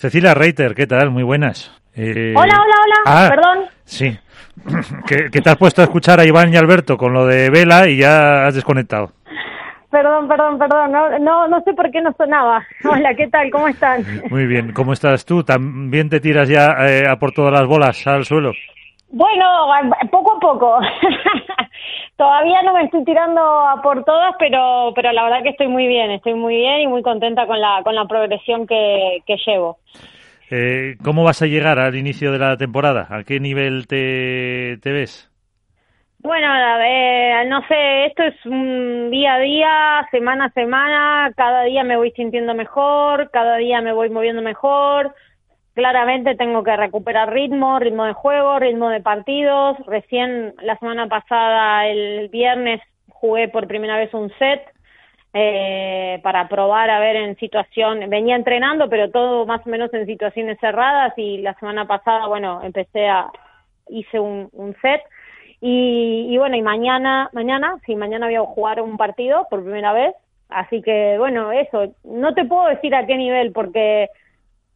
Cecilia Reiter, ¿qué tal? Muy buenas. Eh... Hola, hola, hola, ah, perdón. Sí, que, te has puesto a escuchar a Iván y Alberto con lo de Vela y ya has desconectado. Perdón, perdón, perdón, no, no, no sé por qué no sonaba. Hola, ¿qué tal? ¿Cómo están? Muy bien, ¿cómo estás tú? ¿También te tiras ya eh, a por todas las bolas al suelo? Bueno, poco a poco. Todavía no me estoy tirando a por todas, pero, pero la verdad que estoy muy bien, estoy muy bien y muy contenta con la, con la progresión que, que llevo. Eh, ¿Cómo vas a llegar al inicio de la temporada? ¿A qué nivel te, te ves? Bueno, eh, no sé, esto es un día a día, semana a semana, cada día me voy sintiendo mejor, cada día me voy moviendo mejor, claramente tengo que recuperar ritmo, ritmo de juego, ritmo de partidos. Recién la semana pasada, el viernes, jugué por primera vez un set eh, para probar a ver en situación, venía entrenando, pero todo más o menos en situaciones cerradas y la semana pasada, bueno, empecé a, hice un, set. Y, y bueno, y mañana, mañana, sí, mañana voy a jugar un partido por primera vez. Así que, bueno, eso, no te puedo decir a qué nivel porque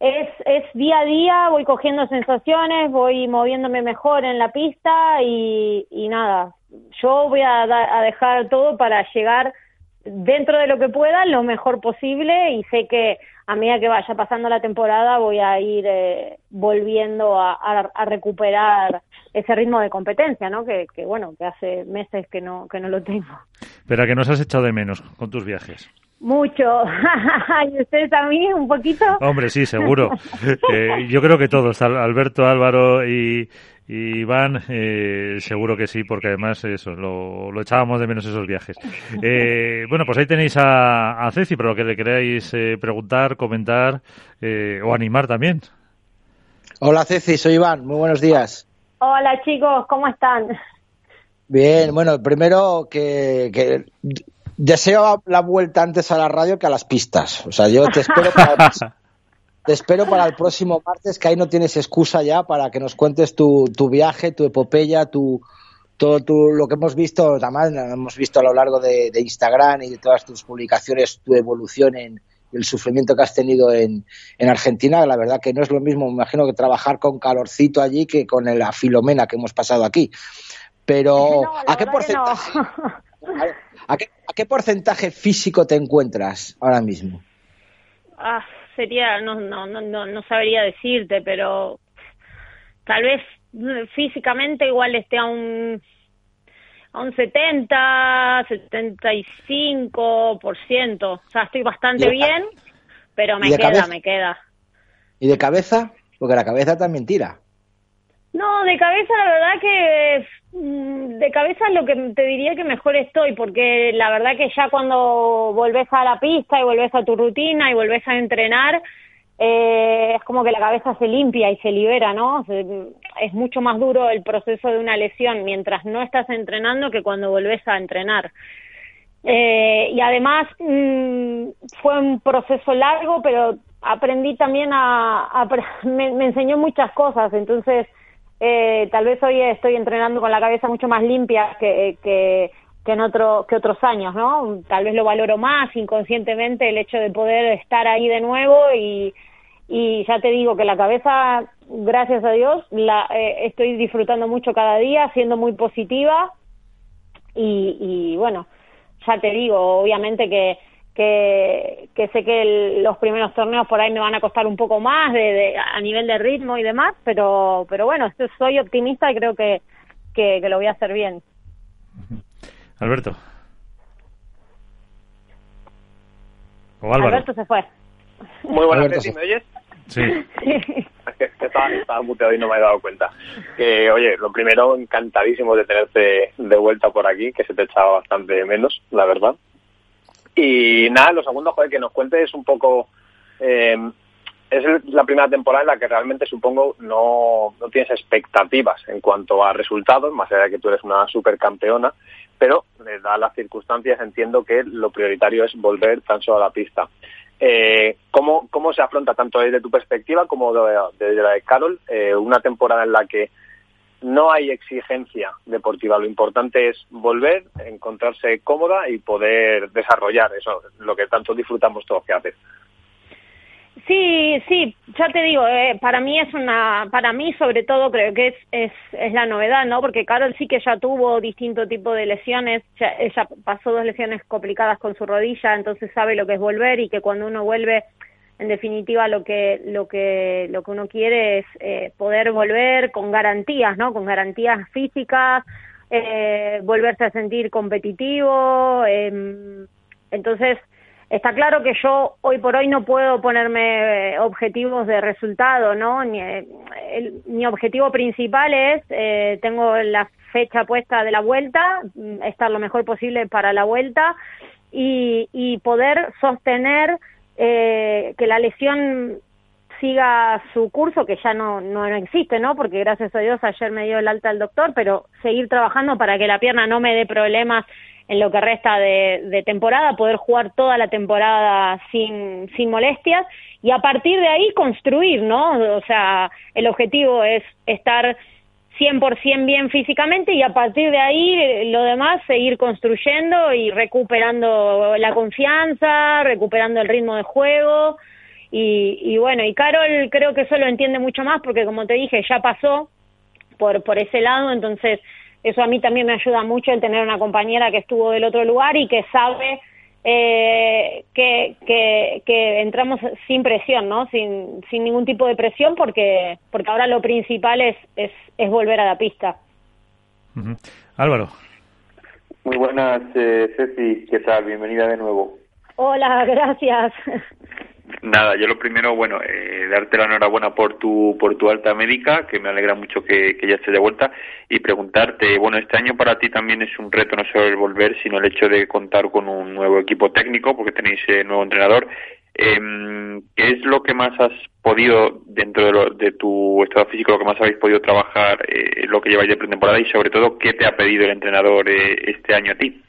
es, es día a día, voy cogiendo sensaciones, voy moviéndome mejor en la pista y, nada, yo voy a, a dejar todo para llegar dentro de lo que pueda lo mejor posible y sé que a medida que vaya pasando la temporada voy a ir eh, volviendo a, a, recuperar ese ritmo de competencia, ¿no? Que, que, bueno, que hace meses que no que no lo tengo. Pero a que nos has echado de menos con tus viajes. Mucho. ¿Y ustedes también un poquito? Hombre, sí, seguro. Eh, yo creo que todos, Alberto, Álvaro y, Iván, eh, seguro que sí, porque además eso, lo, echábamos de menos esos viajes. Eh, bueno, pues ahí tenéis a, a Ceci, pero lo que le queráis preguntar, comentar o animar también. Hola Ceci, soy Iván, muy buenos días. Hola chicos, ¿cómo están? Bien, bueno, primero que, que deseo la vuelta antes a la radio que a las pistas. O sea, yo te espero para, te espero para el próximo martes, que ahí no tienes excusa ya para que nos cuentes tu, tu viaje, tu epopeya, tu, todo tu, lo que hemos visto, además hemos visto a lo largo de, Instagram y de todas tus publicaciones, tu evolución en el sufrimiento que has tenido en, en Argentina. La verdad que no es lo mismo, me imagino, que trabajar con calorcito allí que con la filomena que hemos pasado aquí. Pero, ¿a qué porcentaje? ¿A qué, porcentaje físico te encuentras ahora mismo? Ah, sería, no, no, no, no sabría decirte, pero tal vez físicamente igual esté a un a un 70, 75%. O sea, estoy bastante bien, pero me queda, me queda. ¿Y de cabeza? Porque la cabeza también tira. No, de cabeza la verdad que mm, de cabeza lo que te diría que mejor estoy, porque la verdad que ya cuando volvés a la pista y volvés a tu rutina y volvés a entrenar, eh, es como que la cabeza se limpia y se libera, ¿no? Es mucho más duro el proceso de una lesión mientras no estás entrenando que cuando volvés a entrenar. Eh, y además mm, fue un proceso largo, pero aprendí también a, me enseñó muchas cosas, entonces eh, tal vez hoy estoy entrenando con la cabeza mucho más limpia que, que, en otro, que otros años, ¿no? Tal vez lo valoro más inconscientemente el hecho de poder estar ahí de nuevo y, y ya te digo que la cabeza, gracias a Dios, la eh, estoy disfrutando mucho cada día, siendo muy positiva y, y bueno, ya te digo, obviamente que que, que sé que los primeros torneos por ahí me van a costar un poco más de, a nivel de ritmo y demás, pero, pero bueno, soy optimista y creo que, que, lo voy a hacer bien. Alberto. Alberto se fue. Muy buenas noches, ¿me oyes? Sí. estaba, estaba muteado y no me he dado cuenta. Que, oye, lo primero, encantadísimo de tenerte de vuelta por aquí, que se te echaba bastante menos, la verdad. Y nada, lo segundo, joder, que nos cuentes un poco... Eh, es la primera temporada en la que realmente supongo no, no tienes expectativas en cuanto a resultados, más allá de que tú eres una supercampeona, pero dadas las circunstancias entiendo que lo prioritario es volver tan solo a la pista. Eh, ¿cómo, ¿Cómo se afronta tanto desde tu perspectiva como desde la de Carol eh, una temporada en la que no hay exigencia deportiva. Lo importante es volver, encontrarse cómoda y poder desarrollar eso, lo que tanto disfrutamos todos que haces. Sí, sí, ya te digo, eh, para mí es una, para mí sobre todo creo que es, es, es la novedad, ¿no? Porque Carol sí que ya tuvo distinto tipo de lesiones, ya, ella pasó dos lesiones complicadas con su rodilla, entonces sabe lo que es volver y que cuando uno vuelve, en definitiva lo que, lo que, lo que uno quiere es eh, poder volver con garantías, ¿no? Con garantías físicas, eh, volverse a sentir competitivo, eh, entonces Está claro que yo hoy por hoy no puedo ponerme eh, objetivos de resultado, ¿no? Eh, mi objetivo principal es, eh, tengo la fecha puesta de la vuelta, mm, estar lo mejor posible para la vuelta y, y poder sostener eh, que la lesión siga su curso, que ya no, no existe, ¿no? Porque gracias a Dios ayer me dio el alta el doctor, pero seguir trabajando para que la pierna no me dé problemas en lo que resta de, temporada, poder jugar toda la temporada sin, sin molestias y a partir de ahí construir, ¿no? O sea, el objetivo es estar 100% bien físicamente y a partir de ahí lo demás seguir construyendo y recuperando la confianza, recuperando el ritmo de juego. Y, y bueno, y Carol creo que eso lo entiende mucho más porque como te dije ya pasó por, por ese lado, entonces eso a mí también me ayuda mucho el tener una compañera que estuvo del otro lugar y que sabe eh, que, que, entramos sin presión, ¿no? Sin, sin ningún tipo de presión porque, porque ahora lo principal es, es, es volver a la pista. Álvaro. Muy buenas, eh, Ceci, ¿qué tal? Bienvenida de nuevo. Hola, gracias. Nada, yo lo primero, bueno, eh, darte la enhorabuena por tu por tu alta médica, que me alegra mucho que, ya esté de vuelta, y preguntarte, bueno, este año para ti también es un reto no solo el volver, sino el hecho de contar con un nuevo equipo técnico, porque tenéis eh, nuevo entrenador. Eh, ¿Qué es lo que más has podido, dentro de, de tu estado físico, lo que más habéis podido trabajar, eh, lo que lleváis de pretemporada, y sobre todo, qué te ha pedido el entrenador eh, este año a ti?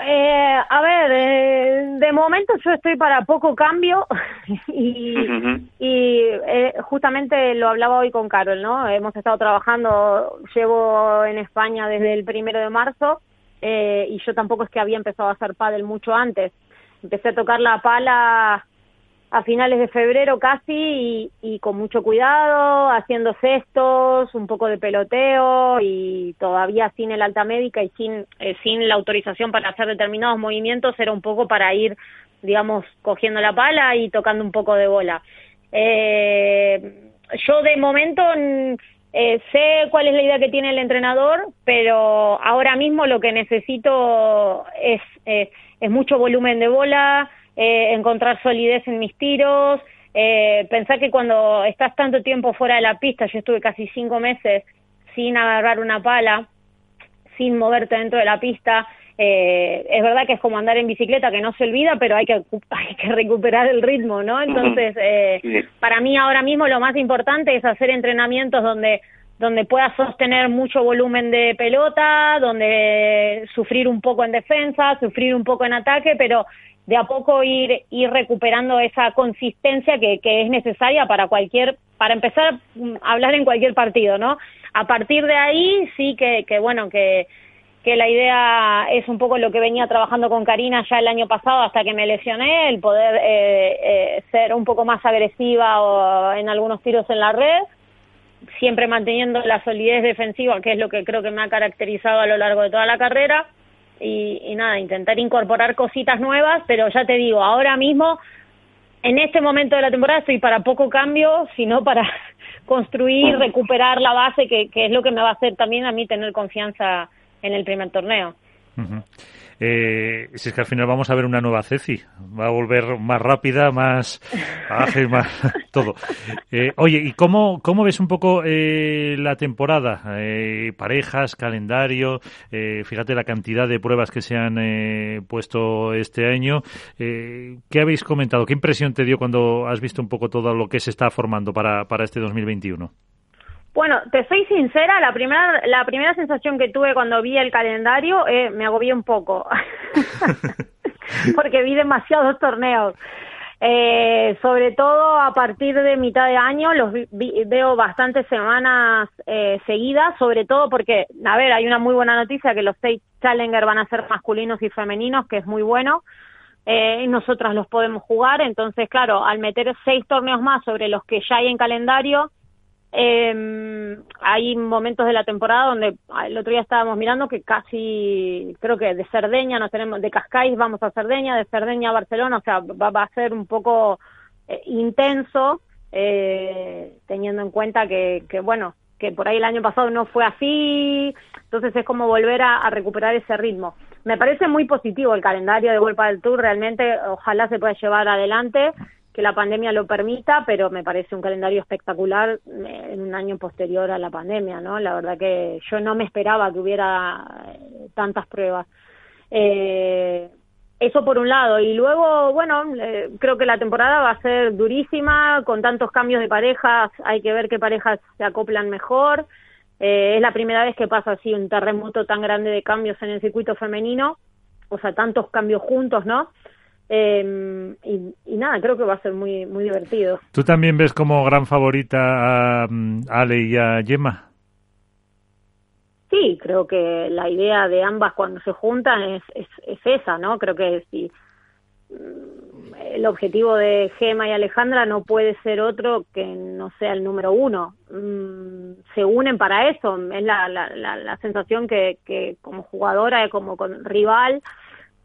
Eh, a ver, eh, de momento yo estoy para poco cambio y, y eh, justamente lo hablaba hoy con Carol, ¿no? Hemos estado trabajando, llevo en España desde el primero de marzo eh, y yo tampoco es que había empezado a hacer pádel mucho antes. Empecé a tocar la pala a finales de febrero casi y, con mucho cuidado, haciendo cestos, un poco de peloteo y todavía sin el alta médica y sin, eh, sin la autorización para hacer determinados movimientos, era un poco para ir, digamos, cogiendo la pala y tocando un poco de bola. Eh, yo de momento mm, eh, sé cuál es la idea que tiene el entrenador, pero ahora mismo lo que necesito es, es mucho volumen de bola, eh, encontrar solidez en mis tiros, eh, pensar que cuando estás tanto tiempo fuera de la pista, yo estuve casi cinco meses sin agarrar una pala, sin moverte dentro de la pista, eh, es verdad que es como andar en bicicleta que no se olvida, pero hay que, hay que recuperar el ritmo, ¿no? Entonces, eh, para mí ahora mismo lo más importante es hacer entrenamientos donde donde pueda sostener mucho volumen de pelota, donde sufrir un poco en defensa, sufrir un poco en ataque, pero de a poco ir, ir recuperando esa consistencia que, que es necesaria para cualquier, para empezar a hablar en cualquier partido, ¿no? A partir de ahí sí que, que bueno, que, que la idea es un poco lo que venía trabajando con Karina ya el año pasado hasta que me lesioné, el poder eh, eh, ser un poco más agresiva o en algunos tiros en la red, siempre manteniendo la solidez defensiva, que es lo que creo que me ha caracterizado a lo largo de toda la carrera y, nada, intentar incorporar cositas nuevas, pero ya te digo, ahora mismo, en este momento de la temporada estoy para poco cambio, sino para construir, recuperar la base, que, que es lo que me va a hacer también a mí tener confianza en el primer torneo. Eh, si es que al final vamos a ver una nueva Ceci, va a volver más rápida, más ágil, más todo. Eh, oye, ¿y cómo, cómo ves un poco eh, la temporada? Eh, parejas, calendario, eh, fíjate la cantidad de pruebas que se han eh, puesto este año. ¿Qué habéis comentado? ¿Qué impresión te dio cuando has visto un poco todo lo que se está formando para, para este 2021? Bueno, te soy sincera, la primera, la primera sensación que tuve cuando vi el calendario eh, me agobié un poco, porque vi demasiados torneos. Eh, sobre todo a partir de mitad de año los veo bastantes semanas eh, seguidas, sobre todo porque, a ver, hay una muy buena noticia que los seis Challenger van a ser masculinos y femeninos, que es muy bueno. eh, nosotras los podemos jugar. Entonces, claro, al meter seis torneos más sobre los que ya hay en calendario, eh, hay momentos de la temporada donde ah, el otro día estábamos mirando que casi, creo que de Cerdeña nos tenemos, de Cascais vamos a Cerdeña, de Cerdeña a Barcelona, o sea, va, va a ser un poco eh, intenso, eh, teniendo en cuenta que, que, bueno, que por ahí el año pasado no fue así, entonces es como volver a, a recuperar ese ritmo. Me parece muy positivo el calendario de Vuelta del Tour, realmente ojalá se pueda llevar adelante que la pandemia lo permita, pero me parece un calendario espectacular eh, en un año posterior a la pandemia, ¿no? La verdad que yo no me esperaba que hubiera eh, tantas pruebas. Eh, eso por un lado. Y luego, bueno, eh, creo que la temporada va a ser durísima, con tantos cambios de parejas, hay que ver qué parejas se acoplan mejor. Eh, es la primera vez que pasa así un terremoto tan grande de cambios en el circuito femenino, o sea, tantos cambios juntos, ¿no? Eh, y, y, nada, creo que va a ser muy, muy divertido. ¿Tú también ves como gran favorita a, mm, Ale y a Gemma? Sí, creo que la idea de ambas cuando se juntan es, es, es esa, ¿no? Creo que si mm, el objetivo de Gema y Alejandra no puede ser otro que no sea el número uno. Mm, se unen para eso, es la, la, la, la sensación que, que como jugadora, como con rival,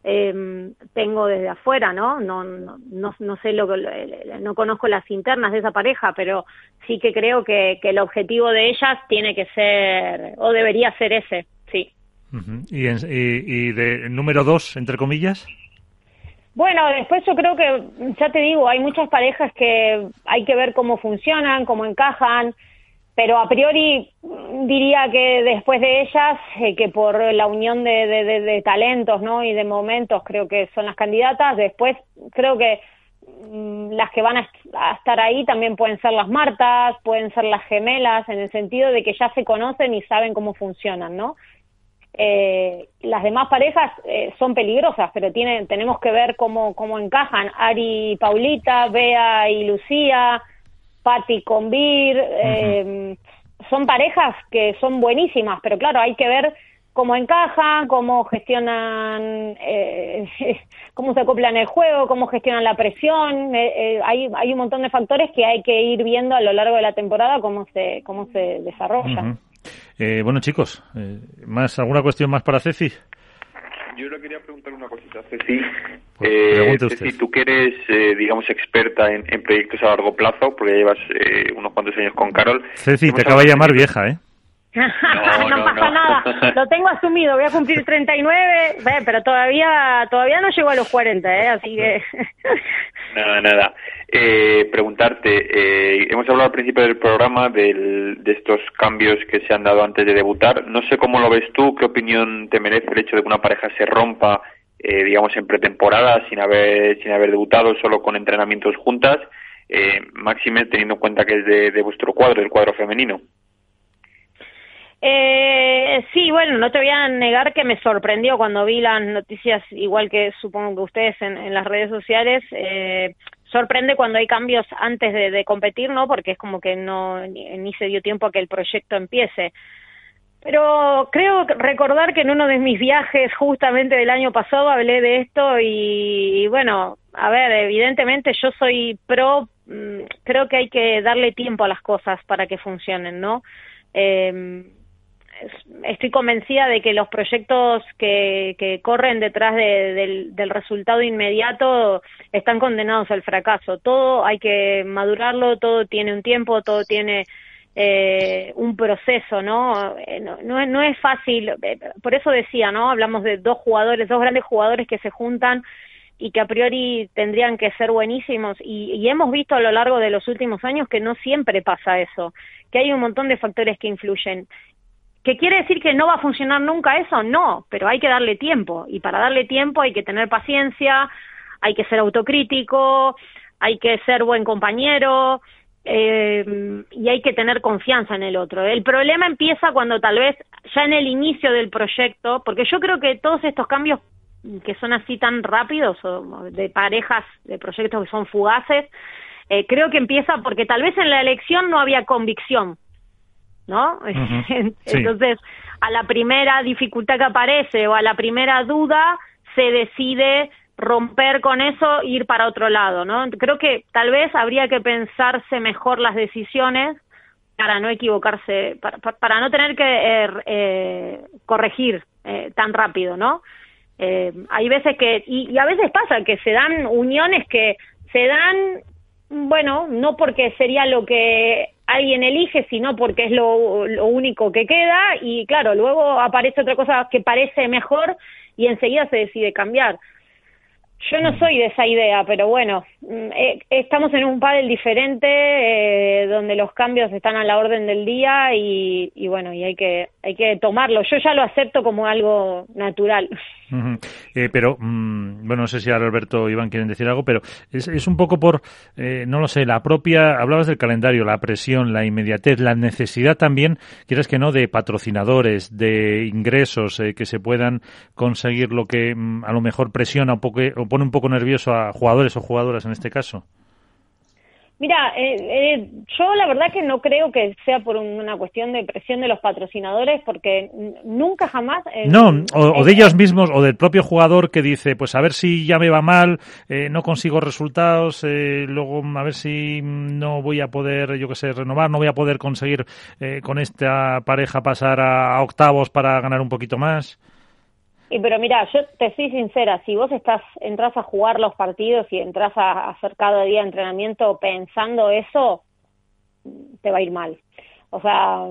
eh, tengo desde afuera, ¿no? No, no, no, no sé lo que, no conozco las internas de esa pareja, pero sí que creo que, que el objetivo de ellas tiene que ser, o debería ser ese, sí. Uh -huh. ¿Y, en, y, y, de número dos, entre comillas? Bueno, después yo creo que, ya te digo, hay muchas parejas que hay que ver cómo funcionan, cómo encajan, pero a priori diría que después de ellas, eh, que por la unión de, de, talentos ¿no? y de momentos creo que son las candidatas, después creo que mmm, las que van a, a, estar ahí también pueden ser las Martas, pueden ser las gemelas, en el sentido de que ya se conocen y saben cómo funcionan, ¿no? Eh, las demás parejas eh, son peligrosas, pero tienen, tenemos que ver cómo, cómo encajan. Ari y Paulita, Bea y Lucía, Patti con Vir, eh, son parejas que son buenísimas, pero claro, hay que ver cómo encajan, cómo gestionan, eh, cómo se acoplan el juego, cómo gestionan la presión. Eh, eh, hay, hay un montón de factores que hay que ir viendo a lo largo de la temporada cómo se, cómo se desarrollan. Uh bueno, chicos, ¿más alguna cuestión más para Ceci? Yo le quería preguntar una cosita, Ceci. Pues eh, Ceci, tú que eres, eh, digamos, experta en, en, proyectos a largo plazo, porque llevas eh, unos cuantos años con Carol. Ceci, te acaba de llamar vieja, ¿eh? No, no, no pasa no. nada, lo tengo asumido, voy a cumplir 39, pero todavía todavía no llego a los 40, ¿eh? así que... Nada, nada. Eh, preguntarte, eh, hemos hablado al principio del programa del, de estos cambios que se han dado antes de debutar. No sé cómo lo ves tú, qué opinión te merece el hecho de que una pareja se rompa, eh, digamos, en pretemporada, sin haber, sin haber debutado, solo con entrenamientos juntas, eh, máxime teniendo en cuenta que es de, de vuestro cuadro, el cuadro femenino. Eh, sí, bueno, no te voy a negar que me sorprendió cuando vi las noticias, igual que supongo que ustedes en, las redes sociales. Eh, sorprende cuando hay cambios antes de, de, competir, ¿no? Porque es como que no ni, se dio tiempo a que el proyecto empiece. Pero creo recordar que en uno de mis viajes justamente del año pasado hablé de esto y, y bueno, a ver, evidentemente yo soy pro, mmm, creo que hay que darle tiempo a las cosas para que funcionen, ¿no? Eh, estoy convencida de que los proyectos que, que corren detrás de, del, del, resultado inmediato están condenados al fracaso. Todo hay que madurarlo, todo tiene un tiempo, todo tiene eh, un proceso, ¿no? ¿no? No, no es fácil, por eso decía, ¿no? Hablamos de dos jugadores, dos grandes jugadores que se juntan y que a priori tendrían que ser buenísimos y, y hemos visto a lo largo de los últimos años que no siempre pasa eso, que hay un montón de factores que influyen ¿Que quiere decir que no va a funcionar nunca eso? No, pero hay que darle tiempo. Y para darle tiempo hay que tener paciencia, hay que ser autocrítico, hay que ser buen compañero eh, y hay que tener confianza en el otro. El problema empieza cuando tal vez ya en el inicio del proyecto, porque yo creo que todos estos cambios que son así tan rápidos, o de parejas, de proyectos que son fugaces, eh, creo que empieza porque tal vez en la elección no había convicción ¿no? Uh -huh. Entonces, sí. a la primera dificultad que aparece o a la primera duda, se decide romper con eso e ir para otro lado, ¿no? Creo que tal vez habría que pensarse mejor las decisiones para no equivocarse, para, para no tener que eh, eh corregir eh, tan rápido, ¿no? Eh, hay veces que, y, y, a veces pasa que se dan uniones que se dan, bueno, no porque sería lo que alguien elige, sino porque es lo, lo único que queda, y claro, luego aparece otra cosa que parece mejor y enseguida se decide cambiar. Yo no soy de esa idea, pero bueno, mm, eh, estamos en un pádel diferente eh, donde los cambios están a la orden del día y, y, bueno, y hay que hay que tomarlo. Yo ya lo acepto como algo natural. Eh, pero, mm, bueno, no sé si ahora Alberto Iván quieren decir algo, pero es, es un poco por, eh, no lo sé, la propia, hablabas del calendario, la presión, la inmediatez, la necesidad también, quieres que no, de patrocinadores, de ingresos eh, que se puedan conseguir lo que mm, a lo mejor presiona poco, o pone un poco nervioso a jugadores o jugadoras en este caso. Mira, eh, eh, yo la verdad que no creo que sea por una cuestión de presión de los patrocinadores, porque nunca jamás. Eh, no, o, de ellos mismos, o del propio jugador que dice, pues a ver si ya me va mal, eh, no consigo resultados, eh, luego a ver si no voy a poder, yo qué sé, renovar, no voy a poder conseguir con esta pareja pasar a octavos para ganar un poquito más. Y pero mira, yo te soy sincera, si vos estás entras a jugar los partidos y entras a hacer cada día entrenamiento pensando eso, te va a ir mal. O sea,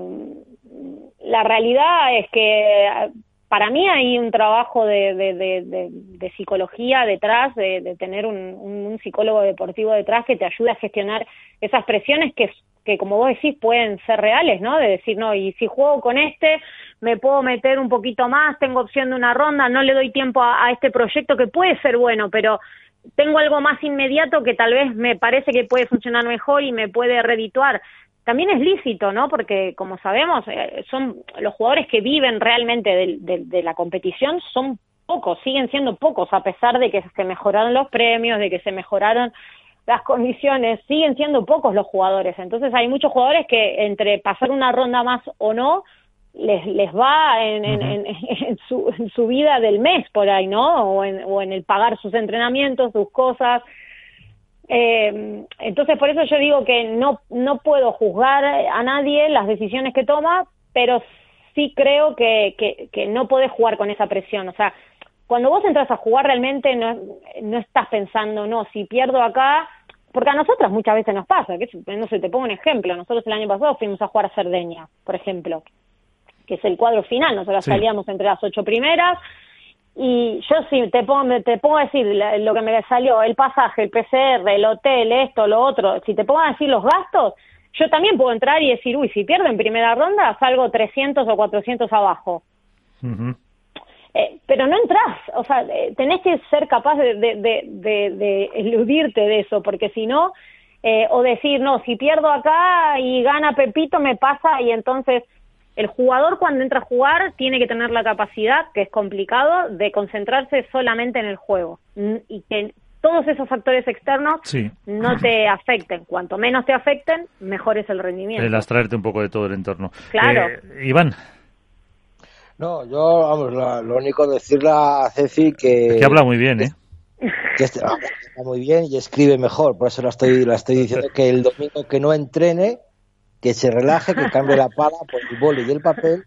la realidad es que para mí hay un trabajo de, de, psicología detrás, de, tener un, un, psicólogo deportivo detrás que te ayude a gestionar esas presiones que, que, como vos decís, pueden ser reales, ¿no? De decir, no, y si juego con este, me puedo meter un poquito más, tengo opción de una ronda, no le doy tiempo a, a este proyecto que puede ser bueno, pero tengo algo más inmediato que tal vez me parece que puede funcionar mejor y me puede redituar. También es lícito, ¿no? Porque, como sabemos, eh, son los jugadores que viven realmente de, de, de, la competición son pocos, siguen siendo pocos, a pesar de que se mejoraron los premios, de que se mejoraron las condiciones, siguen siendo pocos los jugadores. Entonces hay muchos jugadores que entre pasar una ronda más o no, les, les va en, en, en, en, su, en su vida del mes por ahí, ¿no? O en, o en el pagar sus entrenamientos, sus cosas. Eh, entonces, por eso yo digo que no, no puedo juzgar a nadie las decisiones que toma, pero sí creo que, que, que no puedes jugar con esa presión. O sea, cuando vos entras a jugar realmente no, no estás pensando, no, si pierdo acá, porque a nosotras muchas veces nos pasa, que no sé, te pongo un ejemplo, nosotros el año pasado fuimos a jugar a Cerdeña, por ejemplo, que es el cuadro final. Nosotros sí. salíamos entre las ocho primeras y yo sí te pongo, te pongo a decir lo que me salió, el pasaje, el PCR, el hotel, esto, lo otro, si te pongo a decir los gastos, yo también puedo entrar y decir, uy, si pierdo en primera ronda, salgo 300 o 400 abajo. Uh -huh. eh, pero no entras, o sea, eh, tenés que ser capaz de, de, de, de, de eludirte de eso, porque si no, eh, o decir, no, si pierdo acá y gana Pepito, me pasa y entonces el jugador cuando entra a jugar tiene que tener la capacidad, que es complicado, de concentrarse solamente en el juego y que todos esos factores externos sí. no te afecten. Cuanto menos te afecten, mejor es el rendimiento. El abstraerte un poco de todo el entorno. Claro. Eh, Iván. No, yo, vamos, lo, lo único decirle a Ceci que... Es que habla muy bien, ¿eh? Que este, habla muy bien y escribe mejor, por eso la estoy, la estoy diciendo que el domingo que no entrene que se relaje, que cambie la pala por el boli y el papel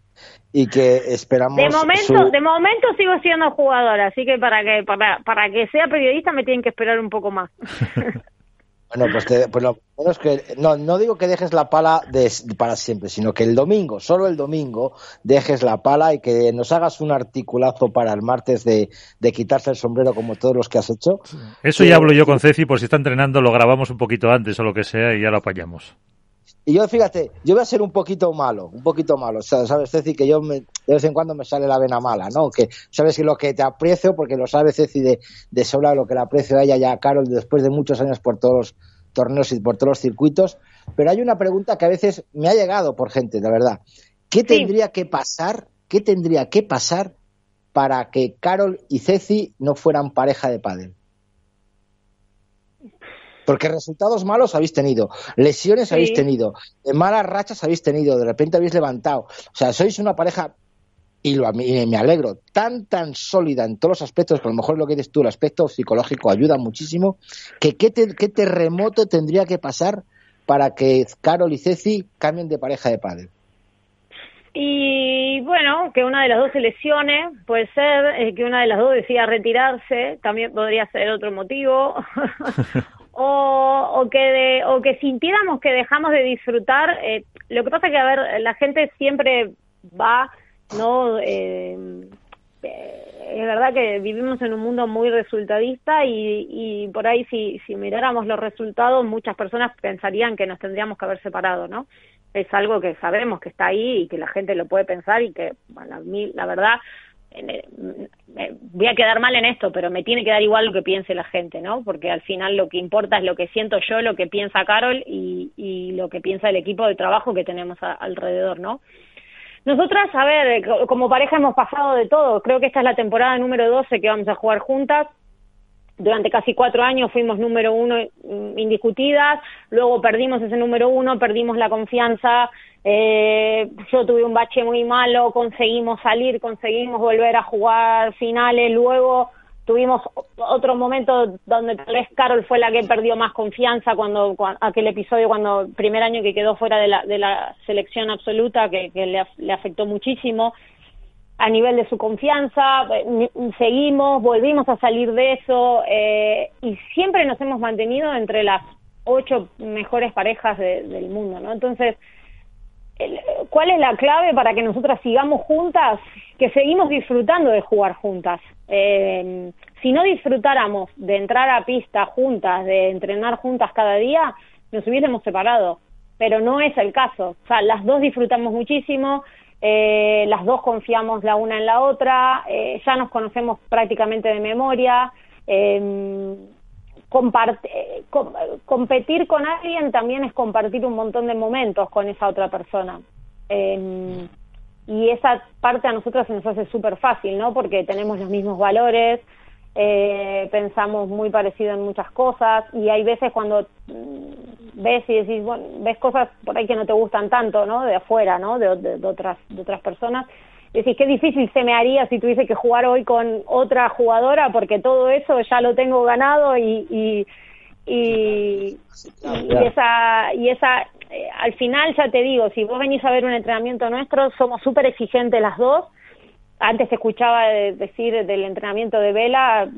y que esperamos. De momento, su... de momento sigo siendo jugadora, así que para que para, para que sea periodista me tienen que esperar un poco más. bueno, pues, te, pues lo menos que no no digo que dejes la pala de, para siempre, sino que el domingo, solo el domingo, dejes la pala y que nos hagas un articulazo para el martes de, de quitarse el sombrero como todos los que has hecho. Eso ya hablo yo con Ceci, por si está entrenando, lo grabamos un poquito antes o lo que sea y ya lo apañamos. Y yo, fíjate, yo voy a ser un poquito malo, un poquito malo, ¿sabes, Ceci? Que yo me, de vez en cuando me sale la vena mala, ¿no? Que sabes que lo que te aprecio, porque lo sabe Ceci de, de sobra lo que le aprecio a ella y a Carol después de muchos años por todos los torneos y por todos los circuitos. Pero hay una pregunta que a veces me ha llegado por gente, de verdad. ¿Qué sí. tendría que pasar, qué tendría que pasar para que Carol y Ceci no fueran pareja de pádel? Porque resultados malos habéis tenido, lesiones sí. habéis tenido, malas rachas habéis tenido, de repente habéis levantado. O sea, sois una pareja y, lo, me alegro, tan, tan sólida en todos los aspectos, que a lo mejor lo que dices tú, el aspecto psicológico ayuda muchísimo, que qué, qué terremoto tendría que pasar para que Carol y Ceci cambien de pareja de padre. Y bueno, que una de las dos se lesione, puede ser, eh, que una de las dos decida retirarse, también podría ser otro motivo. o, o, que o que sintiéramos que dejamos de disfrutar. Eh, lo que pasa es que, a ver, la gente siempre va, ¿no? Eh, es verdad que vivimos en un mundo muy resultadista y, y por ahí si, si miráramos los resultados muchas personas pensarían que nos tendríamos que haber separado, ¿no? Es algo que sabemos que está ahí y que la gente lo puede pensar y que, bueno, la verdad, voy a quedar mal en esto, pero me tiene que dar igual lo que piense la gente, ¿no? Porque al final lo que importa es lo que siento yo, lo que piensa Carol y, y lo que piensa el equipo de trabajo que tenemos alrededor, ¿no? Nosotras, a ver, como pareja hemos pasado de todo. Creo que esta es la temporada número 12 que vamos a jugar juntas. Durante casi cuatro años fuimos número uno indiscutidas, luego perdimos ese número uno, perdimos la confianza, eh, yo tuve un bache muy malo, conseguimos salir, conseguimos volver a jugar finales, luego tuvimos otro momento donde tal vez Carol fue la que perdió más confianza cuando, aquel episodio cuando primer año que quedó fuera de la, de la selección absoluta que, le, afectó muchísimo a nivel de su confianza eh, seguimos volvimos a salir de eso eh, y siempre nos hemos mantenido entre las ocho mejores parejas del mundo no entonces ¿Cuál es la clave para que nosotras sigamos juntas? Que seguimos disfrutando de jugar juntas. Eh, si no disfrutáramos de entrar a pista juntas, de entrenar juntas cada día, nos hubiésemos separado. Pero no es el caso. O sea, las dos disfrutamos muchísimo, eh, las dos confiamos la una en la otra, eh, ya nos conocemos prácticamente de memoria. Eh, eh, competir con alguien también es compartir un montón de momentos con esa otra persona. Em, y esa parte a nosotros se nos hace súper fácil, ¿no? Porque tenemos los mismos valores, eh, pensamos muy parecido en muchas cosas y hay veces cuando mm, ves y decís, bueno, ves cosas por ahí que no te gustan tanto, ¿no? De afuera, ¿no? De, de otras, de otras personas decís, qué difícil se me haría si tuviese que jugar hoy con otra jugadora, porque todo eso ya lo tengo ganado y, y, y, esa, y esa eh, al final ya te digo, si vos venís a ver un entrenamiento nuestro, somos súper exigentes las dos. Antes te escuchaba decir del entrenamiento de Vela,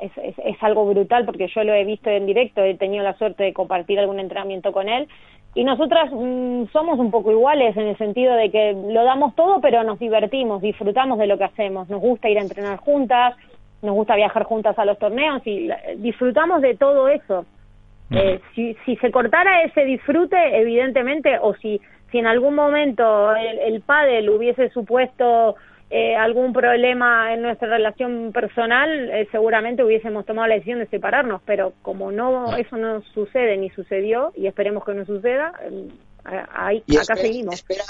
es, es, es, algo brutal porque yo lo he visto en directo, he tenido la suerte de compartir algún entrenamiento con él. Y nosotras mm, somos un poco iguales en el sentido de que lo damos todo, pero nos divertimos, disfrutamos de lo que hacemos, nos gusta ir a entrenar juntas, nos gusta viajar juntas a los torneos y disfrutamos de todo eso. Eh, si, si se cortara ese disfrute, evidentemente, o si, si en algún momento el, el pádel hubiese supuesto eh, algún problema en nuestra relación personal, eh, seguramente hubiésemos tomado la decisión de separarnos, pero como no eso no sucede ni sucedió y esperemos que no suceda, eh, ahí, acá seguimos. Espera,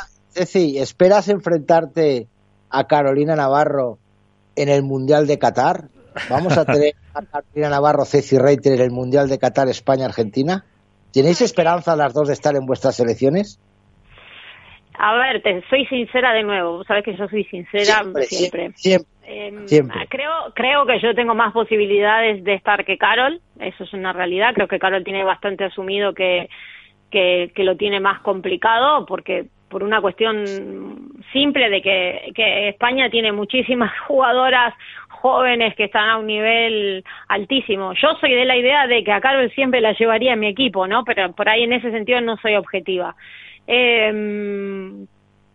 ¿esperas enfrentarte a Carolina Navarro en el Mundial de Qatar? ¿Vamos a tener a Carolina Navarro, Ceci Reiter en el Mundial de Qatar España-Argentina? ¿Tenéis esperanza las dos de estar en vuestras selecciones? A ver, te soy sincera de nuevo. Vos sabés que yo soy sincera siempre. Em, siempre. Creo, creo que yo tengo más posibilidades de estar que Carol. Eso es una realidad. Creo que Carol tiene bastante asumido que, que, que lo tiene más complicado porque por una cuestión simple de que, que España tiene muchísimas jugadoras jóvenes que están a un nivel altísimo. Yo soy de la idea de que a Carol siempre la llevaría mi equipo, ¿no? Pero por ahí en ese sentido no soy objetiva. Eh,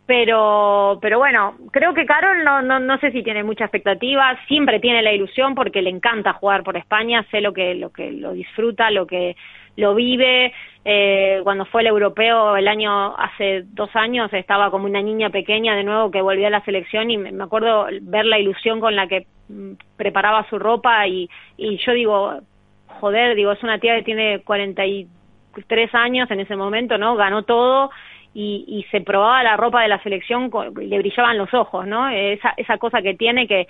pero pero bueno creo que Carol no, no no sé si tiene mucha expectativa siempre tiene la ilusión porque le encanta jugar por España sé lo que lo que lo disfruta lo que lo vive. Eh, cuando fue el europeo el año hace dos años estaba como una niña pequeña de nuevo que volvió a la selección y me, acuerdo ver la ilusión con la que mm, preparaba su ropa y y yo digo joder digo es una tía que tiene 43 años en ese momento no ganó todo y, y se probaba la ropa de la selección, le brillaban los ojos, ¿no? Esa, esa cosa que tiene que,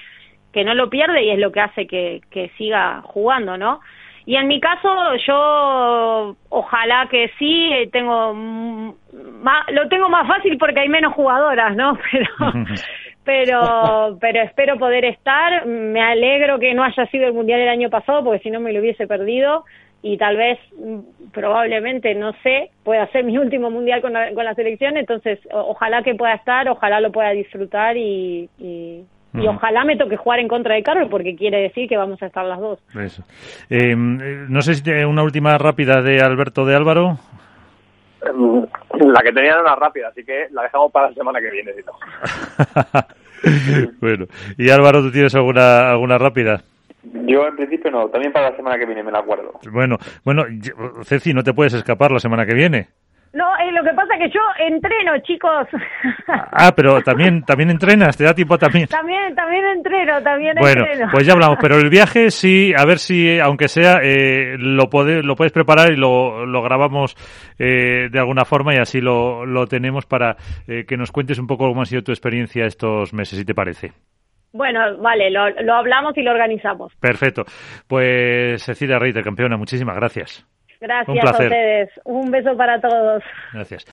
que no lo pierde y es lo que hace que, que siga jugando, ¿no? Y en mi caso, yo ojalá que sí, tengo más, lo tengo más fácil porque hay menos jugadoras, ¿no? Pero, pero, pero espero poder estar. Me alegro que no haya sido el mundial el año pasado, porque si no me lo hubiese perdido. Y tal vez, mm, probablemente, no sé, pueda ser mi último mundial con la, con la selección. Entonces, ojalá que pueda estar, ojalá lo pueda disfrutar y, y, ojalá me toque jugar en contra de Carlos, porque quiere decir que vamos a estar las dos. Eso. Eh, no sé si una última rápida de Alberto de Álvaro. Em, la que tenía era una rápida, así que la dejamos para la semana que viene, si no. bueno, y Álvaro, ¿tú tienes alguna, alguna rápida? Yo en principio no, también para la semana que viene me la acuerdo. Bueno, bueno, Ceci, no te puedes escapar la semana que viene. No, eh, lo que pasa es que yo entreno, chicos. Ah, pero también también entrenas, te da tiempo también. También también entreno, también bueno, entreno. pues ya hablamos, pero el viaje sí, a ver si, aunque sea, eh, lo, puede, lo puedes preparar y lo, lo grabamos eh, de alguna forma y así lo, lo tenemos para eh, que nos cuentes un poco cómo ha sido tu experiencia estos meses, si te parece. Bueno, vale, lo, lo hablamos y lo organizamos. Perfecto. Pues Cecilia Reiter, campeona, muchísimas gracias. Gracias a ustedes. Un beso para todos. Gracias.